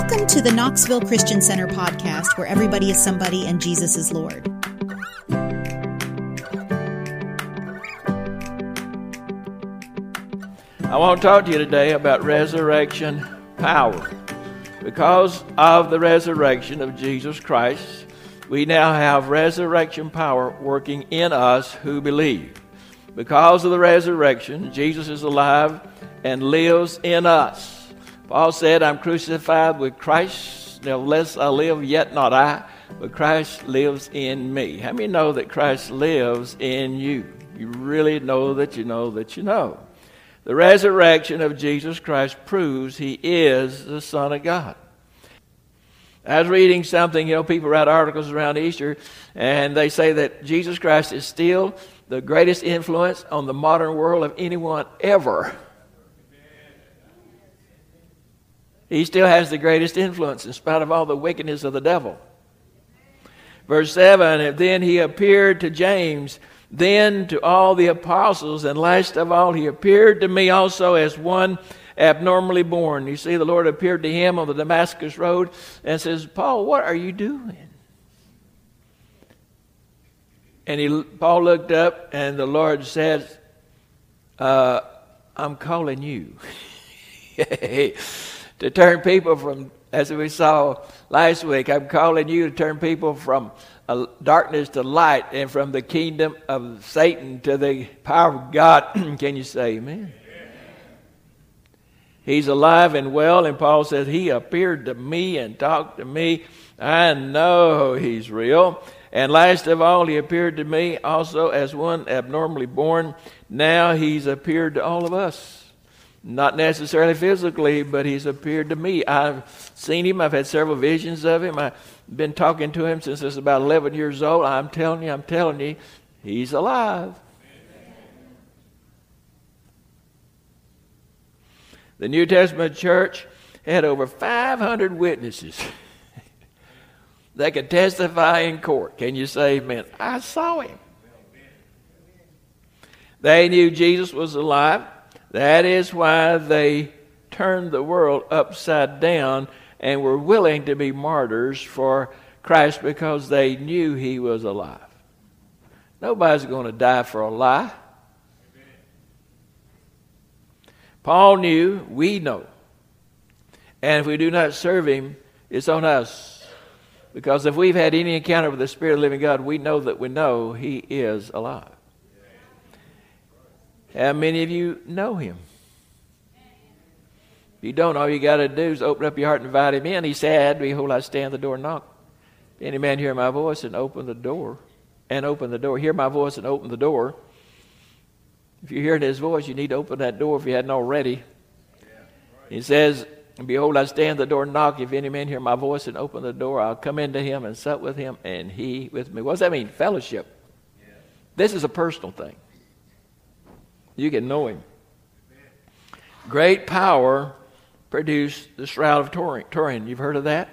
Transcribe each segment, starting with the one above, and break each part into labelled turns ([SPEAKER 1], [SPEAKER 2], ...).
[SPEAKER 1] Welcome to the Knoxville Christian Center podcast, where everybody is somebody and Jesus is Lord.
[SPEAKER 2] I want to talk to you today about resurrection power. Because of the resurrection of Jesus Christ, we now have resurrection power working in us who believe. Because of the resurrection, Jesus is alive and lives in us. Paul said, I'm crucified with Christ. Nevertheless, I live, yet not I, but Christ lives in me. How many know that Christ lives in you? You really know that you know that you know. The resurrection of Jesus Christ proves he is the Son of God. I was reading something, you know, people write articles around Easter, and they say that Jesus Christ is still the greatest influence on the modern world of anyone ever. He still has the greatest influence in spite of all the wickedness of the devil. Verse 7 And then he appeared to James, then to all the apostles, and last of all, he appeared to me also as one abnormally born. You see, the Lord appeared to him on the Damascus Road and says, Paul, what are you doing? And he, Paul looked up, and the Lord said, uh, I'm calling you. to turn people from, as we saw last week, I'm calling you to turn people from uh, darkness to light and from the kingdom of Satan to the power of God. Can you say amen? He's alive and well, and Paul says, He appeared to me and talked to me. I know He's real. And last of all, He appeared to me also as one abnormally born. Now He's appeared to all of us. Not necessarily physically, but he's appeared to me. I've seen him. I've had several visions of him. I've been talking to him since I was about 11 years old. I'm telling you, I'm telling you, he's alive. The New Testament church had over 500 witnesses that could testify in court. Can you say amen? I saw him. They knew Jesus was alive. That is why they turned the world upside down and were willing to be martyrs for Christ because they knew he was alive. Nobody's going to die for a lie. Paul knew, we know. And if we do not serve him, it's on us. Because if we've had any encounter with the Spirit of the living God, we know that we know he is alive. How many of you know him? If you don't, all you got to do is open up your heart and invite him in. He said, Behold, I stand at the door and knock. Any man hear my voice and open the door, and open the door. Hear my voice and open the door. If you're hearing his voice, you need to open that door if you hadn't already. He says, Behold, I stand at the door and knock. If any man hear my voice and open the door, I'll come into him and sup with him, and he with me. What does that mean? Fellowship. This is a personal thing. You can know him. Great power produced the Shroud of Turin. You've heard of that?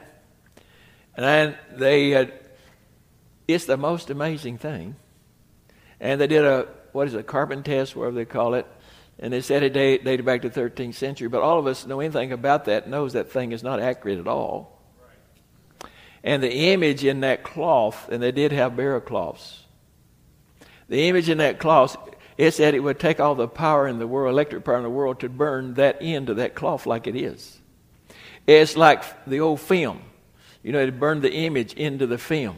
[SPEAKER 2] And they, uh, it's the most amazing thing. And they did a, what is it, a carbon test, whatever they call it. And they said it dated back to the 13th century. But all of us know anything about that knows that thing is not accurate at all. And the image in that cloth, and they did have burial cloths. The image in that cloth it said it would take all the power in the world, electric power in the world, to burn that end of that cloth like it is. It's like the old film. You know, it burned the image into the film.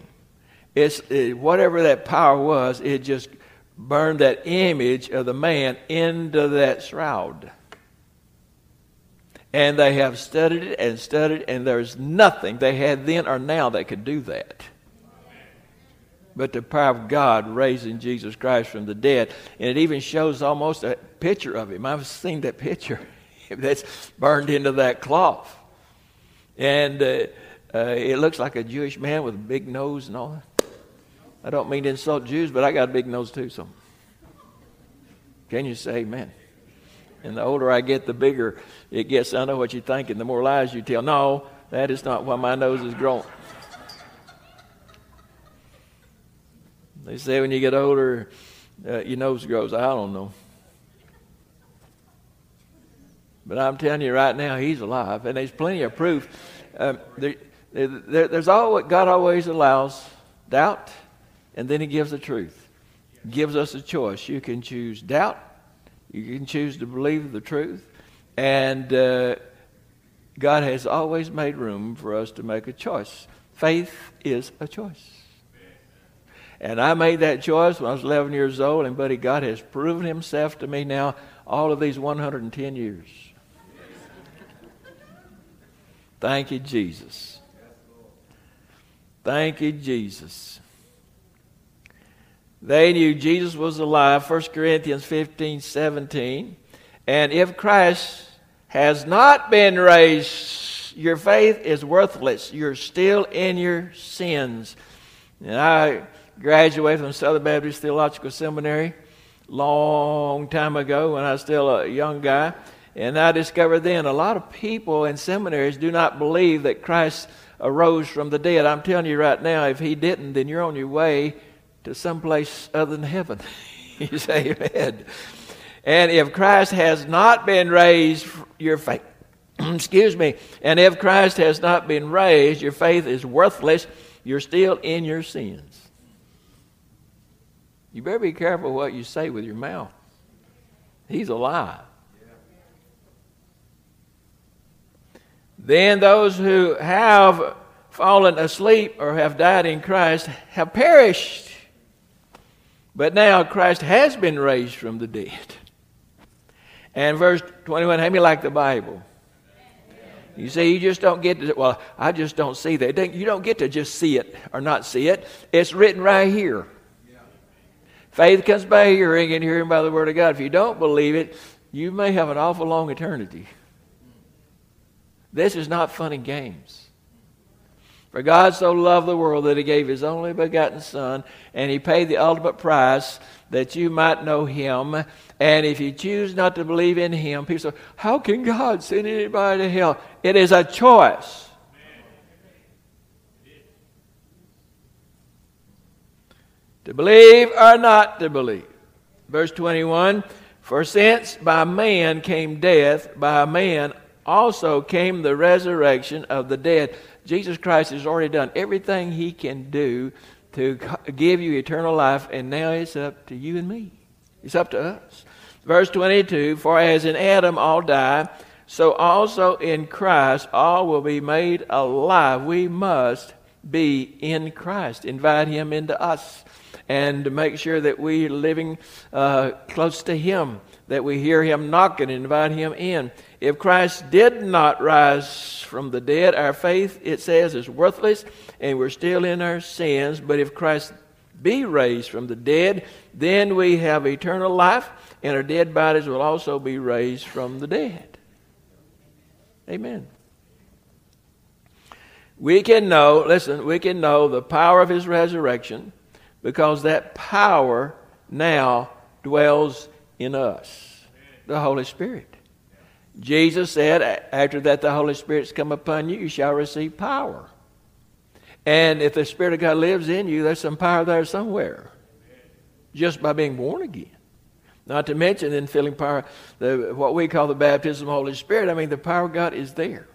[SPEAKER 2] It's it, whatever that power was, it just burned that image of the man into that shroud. And they have studied it and studied, it, and there's nothing they had then or now that could do that but the power of God raising Jesus Christ from the dead. And it even shows almost a picture of him. I've seen that picture that's burned into that cloth. And uh, uh, it looks like a Jewish man with a big nose and all that. I don't mean to insult Jews, but I got a big nose too, so. Can you say amen? And the older I get, the bigger it gets. I know what you're thinking. The more lies you tell. No, that is not why my nose is growing. They say when you get older, uh, your nose grows. I don't know. But I'm telling you right now, he's alive. And there's plenty of proof. Um, there, there, there's all what God always allows doubt, and then He gives the truth. Gives us a choice. You can choose doubt. You can choose to believe the truth, and uh, God has always made room for us to make a choice. Faith is a choice. And I made that choice when I was 11 years old, and buddy, God has proven Himself to me now all of these 110 years. Thank you, Jesus. Thank you, Jesus. They knew Jesus was alive, 1 Corinthians 15 17. And if Christ has not been raised, your faith is worthless. You're still in your sins. And I graduated from Southern Baptist Theological Seminary long time ago when I was still a young guy. And I discovered then a lot of people in seminaries do not believe that Christ arose from the dead. I'm telling you right now, if he didn't, then you're on your way to someplace other than heaven. you say amen. And if Christ has not been raised, your faith, excuse me, and if Christ has not been raised, your faith is worthless. You're still in your sins. You better be careful what you say with your mouth. He's alive. Then those who have fallen asleep or have died in Christ have perished. But now Christ has been raised from the dead. And verse 21, how many like the Bible? You see, you just don't get to, well, I just don't see that. You don't get to just see it or not see it. It's written right here. Faith comes by hearing and hearing by the Word of God. If you don't believe it, you may have an awful long eternity. This is not fun and games. For God so loved the world that he gave his only begotten Son, and he paid the ultimate price that you might know him. And if you choose not to believe in him, people say, How can God send anybody to hell? It is a choice. To believe or not to believe. Verse 21 For since by man came death, by man also came the resurrection of the dead. Jesus Christ has already done everything he can do to give you eternal life, and now it's up to you and me. It's up to us. Verse 22 For as in Adam all die, so also in Christ all will be made alive. We must be in Christ. Invite him into us and to make sure that we are living uh, close to him, that we hear him knocking and invite him in. If Christ did not rise from the dead, our faith, it says, is worthless and we're still in our sins. But if Christ be raised from the dead, then we have eternal life and our dead bodies will also be raised from the dead. Amen. We can know, listen, we can know the power of his resurrection because that power now dwells in us the Holy Spirit. Jesus said, after that the Holy Spirit's come upon you, you shall receive power. And if the Spirit of God lives in you, there's some power there somewhere. Just by being born again. Not to mention then feeling power, the, what we call the baptism of the Holy Spirit. I mean, the power of God is there.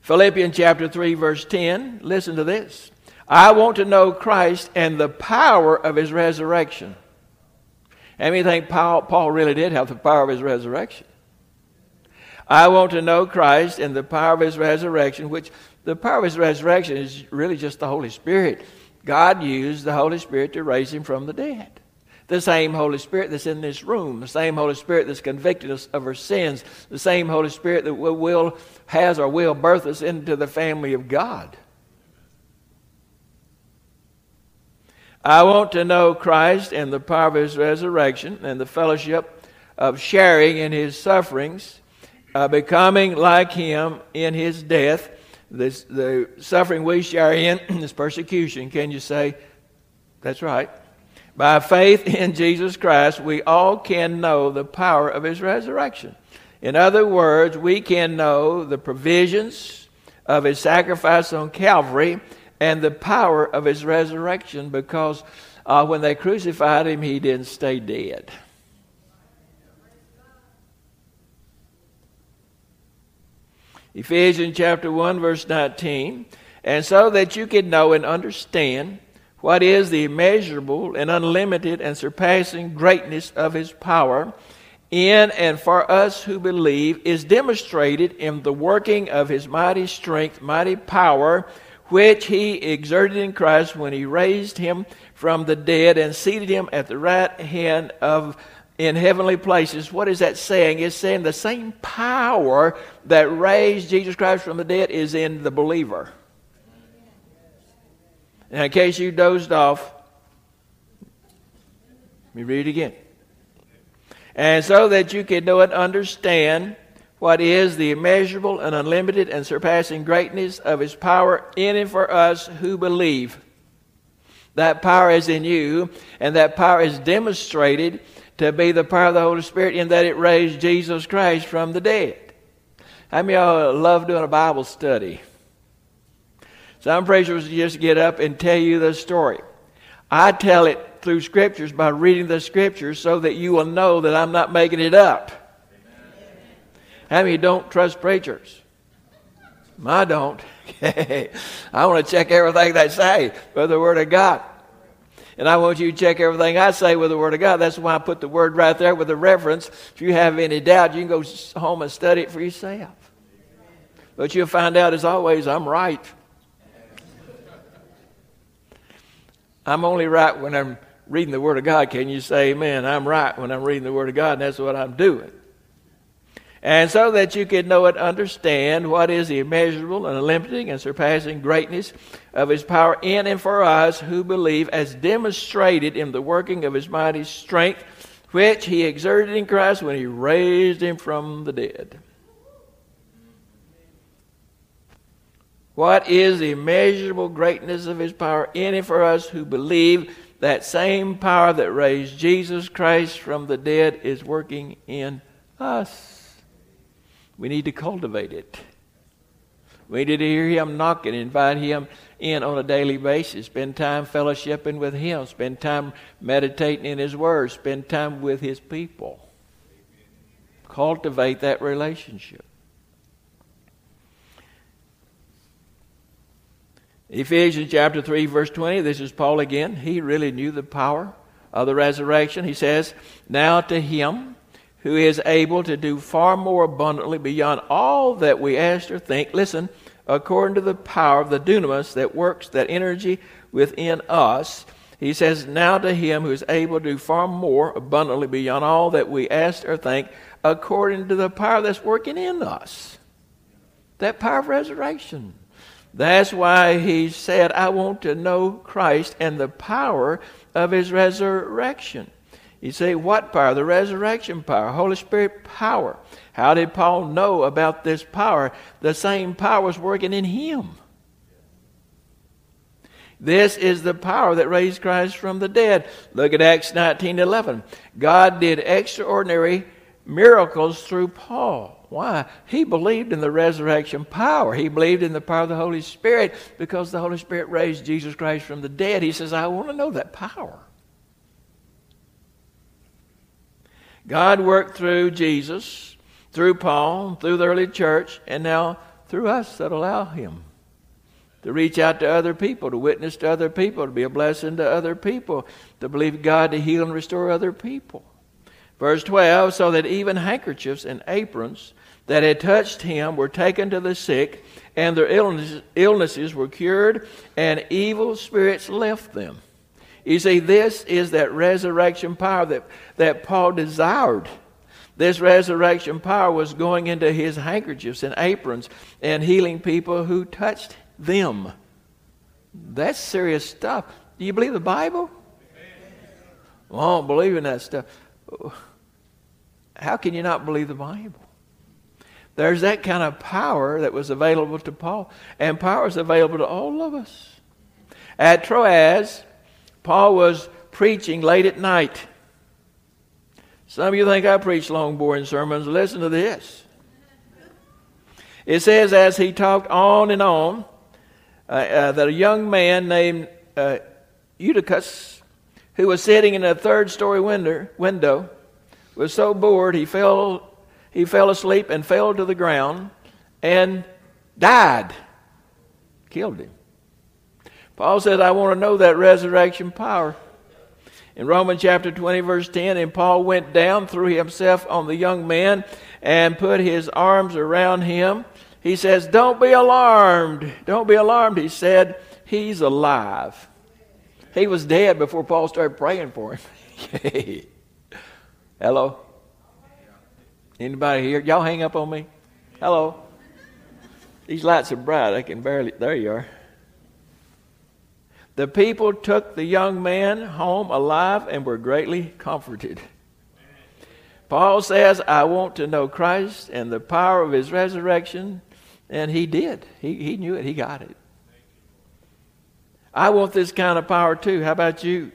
[SPEAKER 2] Philippians chapter 3, verse 10. Listen to this. I want to know Christ and the power of his resurrection. How many think Paul, Paul really did have the power of his resurrection? I want to know Christ and the power of his resurrection, which the power of his resurrection is really just the Holy Spirit. God used the Holy Spirit to raise him from the dead. The same Holy Spirit that's in this room, the same Holy Spirit that's convicted us of our sins, the same Holy Spirit that will, has or will birth us into the family of God. I want to know Christ and the power of his resurrection and the fellowship of sharing in his sufferings uh, becoming like him in his death. This, the suffering we share in is persecution. Can you say, that's right? By faith in Jesus Christ, we all can know the power of his resurrection. In other words, we can know the provisions of his sacrifice on Calvary and the power of his resurrection because uh, when they crucified him, he didn't stay dead. Ephesians chapter 1, verse 19. And so that you can know and understand what is the immeasurable and unlimited and surpassing greatness of his power in and for us who believe is demonstrated in the working of his mighty strength, mighty power, which he exerted in Christ when he raised him from the dead and seated him at the right hand of in heavenly places. What is that saying? It's saying the same power that raised Jesus Christ from the dead is in the believer. And in case you dozed off, let me read it again. And so that you can know and understand what is the immeasurable and unlimited and surpassing greatness of his power in and for us who believe. That power is in you, and that power is demonstrated to be the power of the Holy Spirit in that it raised Jesus Christ from the dead. How many of y'all love doing a Bible study? Some preachers just get up and tell you the story. I tell it through scriptures by reading the scriptures so that you will know that I'm not making it up. How many don't trust preachers? I don't. I want to check everything they say with the Word of God. And I want you to check everything I say with the Word of God. That's why I put the Word right there with the reference. If you have any doubt, you can go home and study it for yourself. But you'll find out, as always, I'm right. I'm only right when I'm reading the Word of God, can you say amen? I'm right when I'm reading the Word of God, and that's what I'm doing. And so that you can know and understand what is the immeasurable and unlimited and surpassing greatness of His power in and for us who believe, as demonstrated in the working of His mighty strength, which He exerted in Christ when He raised Him from the dead. What is the immeasurable greatness of His power in and for us who believe? that same power that raised Jesus Christ from the dead is working in us. We need to cultivate it. We need to hear Him knocking, invite Him in on a daily basis. Spend time fellowshipping with Him. Spend time meditating in His Word. Spend time with His people. Cultivate that relationship. Ephesians chapter 3, verse 20, this is Paul again. He really knew the power of the resurrection. He says, Now to him who is able to do far more abundantly beyond all that we ask or think, listen, according to the power of the dunamis that works that energy within us. He says, Now to him who is able to do far more abundantly beyond all that we ask or think, according to the power that's working in us. That power of resurrection. That's why he said, I want to know Christ and the power of his resurrection. You say, what power? The resurrection power, Holy Spirit power. How did Paul know about this power? The same power was working in him. This is the power that raised Christ from the dead. Look at Acts 19 11. God did extraordinary miracles through Paul. Why? He believed in the resurrection power. He believed in the power of the Holy Spirit because the Holy Spirit raised Jesus Christ from the dead. He says, I want to know that power. God worked through Jesus, through Paul, through the early church, and now through us that allow Him to reach out to other people, to witness to other people, to be a blessing to other people, to believe God to heal and restore other people. Verse 12, so that even handkerchiefs and aprons that had touched him were taken to the sick, and their illness, illnesses were cured, and evil spirits left them. You see, this is that resurrection power that, that Paul desired. This resurrection power was going into his handkerchiefs and aprons and healing people who touched them. That's serious stuff. Do you believe the Bible? Well, I don't believe in that stuff. How can you not believe the Bible? There's that kind of power that was available to Paul, and power is available to all of us. At Troas, Paul was preaching late at night. Some of you think I preach long, boring sermons. Listen to this. It says, as he talked on and on, uh, uh, that a young man named uh, Eutychus, who was sitting in a third story window, window was so bored he fell, he fell asleep and fell to the ground. and died, killed him. Paul said, I want to know that resurrection power. In Romans chapter 20, verse 10, and Paul went down, threw himself on the young man, and put his arms around him. He says, Don't be alarmed. Don't be alarmed. He said, He's alive. He was dead before Paul started praying for him. Hello? Anybody here? Y'all hang up on me? Hello? These lights are bright. I can barely. There you are. The people took the young man home alive and were greatly comforted. Paul says, I want to know Christ and the power of his resurrection. And he did. He, he knew it. He got it. I want this kind of power too. How about you?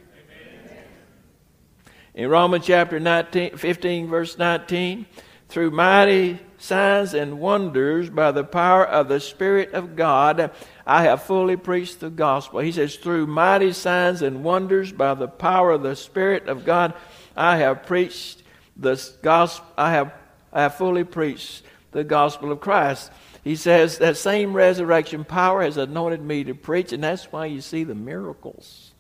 [SPEAKER 2] In Romans chapter 19, 15, verse 19, through mighty signs and wonders by the power of the Spirit of God, I have fully preached the gospel. He says, through mighty signs and wonders by the power of the Spirit of God, I have preached the gospel. I have, I have fully preached the gospel of Christ. He says that same resurrection power has anointed me to preach, and that's why you see the miracles.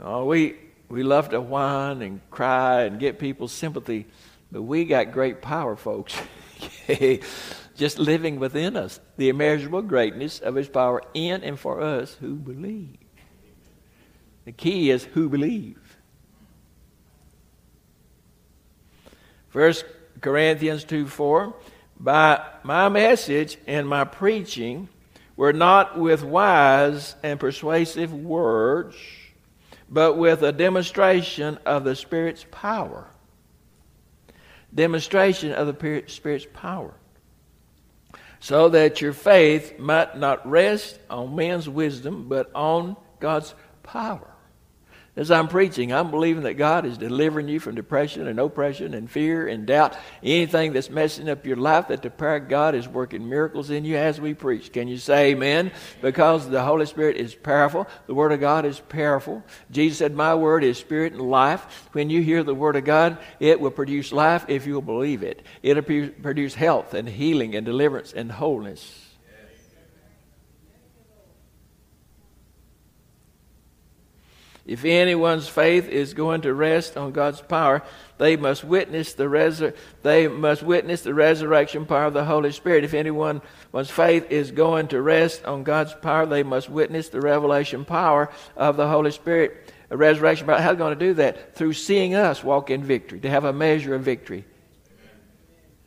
[SPEAKER 2] Oh, we we love to whine and cry and get people's sympathy, but we got great power, folks. Just living within us, the immeasurable greatness of His power in and for us who believe. The key is who believe. First Corinthians 2 4. By my message and my preaching were not with wise and persuasive words but with a demonstration of the Spirit's power. Demonstration of the Spirit's power. So that your faith might not rest on men's wisdom, but on God's power. As I'm preaching, I'm believing that God is delivering you from depression and oppression and fear and doubt, anything that's messing up your life, that the power of God is working miracles in you as we preach. Can you say amen? Because the Holy Spirit is powerful. The Word of God is powerful. Jesus said, My Word is spirit and life. When you hear the Word of God, it will produce life if you'll believe it. It'll produce health and healing and deliverance and wholeness. If anyone's faith is going to rest on God's power, they must witness the resur- they must witness the resurrection power of the Holy Spirit. If anyone's faith is going to rest on God's power, they must witness the revelation power of the Holy Spirit. A resurrection power. How are going to do that? Through seeing us walk in victory, to have a measure of victory.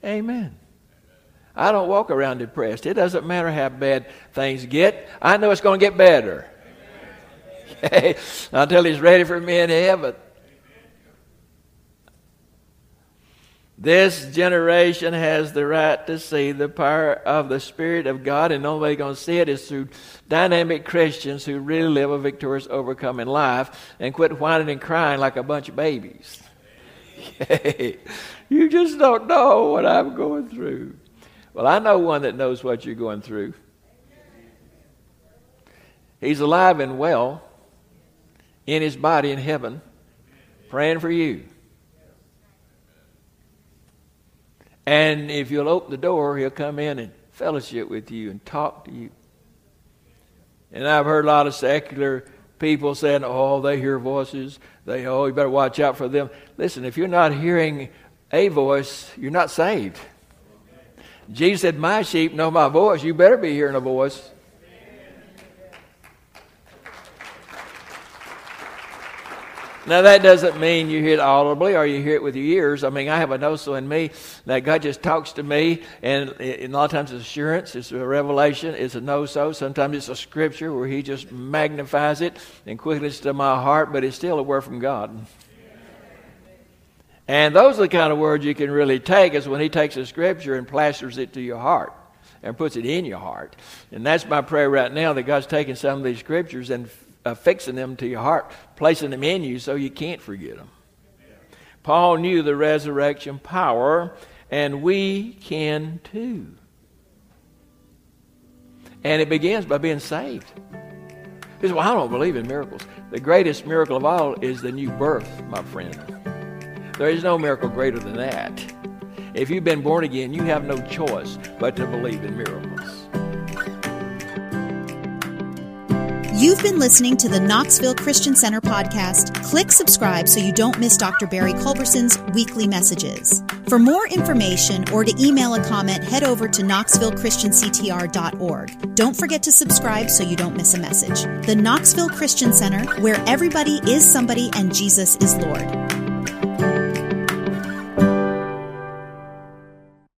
[SPEAKER 2] Amen. Amen. I don't walk around depressed. It doesn't matter how bad things get. I know it's going to get better. Until he's ready for me in heaven. This generation has the right to see the power of the Spirit of God, and the only way you're going to see it is through dynamic Christians who really live a victorious, overcoming life and quit whining and crying like a bunch of babies. you just don't know what I'm going through. Well, I know one that knows what you're going through. He's alive and well in his body in heaven praying for you. And if you'll open the door, he'll come in and fellowship with you and talk to you. And I've heard a lot of secular people saying, oh, they hear voices. They, oh, you better watch out for them. Listen, if you're not hearing a voice, you're not saved. Jesus said, My sheep know my voice. You better be hearing a voice. Now, that doesn't mean you hear it audibly or you hear it with your ears. I mean, I have a no-so in me that God just talks to me, and, and a lot of times it's assurance, it's a revelation, it's a no-so. Sometimes it's a scripture where He just magnifies it and quickens to my heart, but it's still a word from God. And those are the kind of words you can really take, is when He takes a scripture and plasters it to your heart and puts it in your heart. And that's my prayer right now that God's taking some of these scriptures and uh, fixing them to your heart, placing them in you so you can't forget them. Paul knew the resurrection power, and we can too. And it begins by being saved. He says, Well, I don't believe in miracles. The greatest miracle of all is the new birth, my friend. There is no miracle greater than that. If you've been born again, you have no choice but to believe in miracles.
[SPEAKER 1] You've been listening to the Knoxville Christian Center podcast. Click subscribe so you don't miss Dr. Barry Culberson's weekly messages. For more information or to email a comment, head over to knoxvillechristianctr.org. Don't forget to subscribe so you don't miss a message. The Knoxville Christian Center, where everybody is somebody and Jesus is Lord.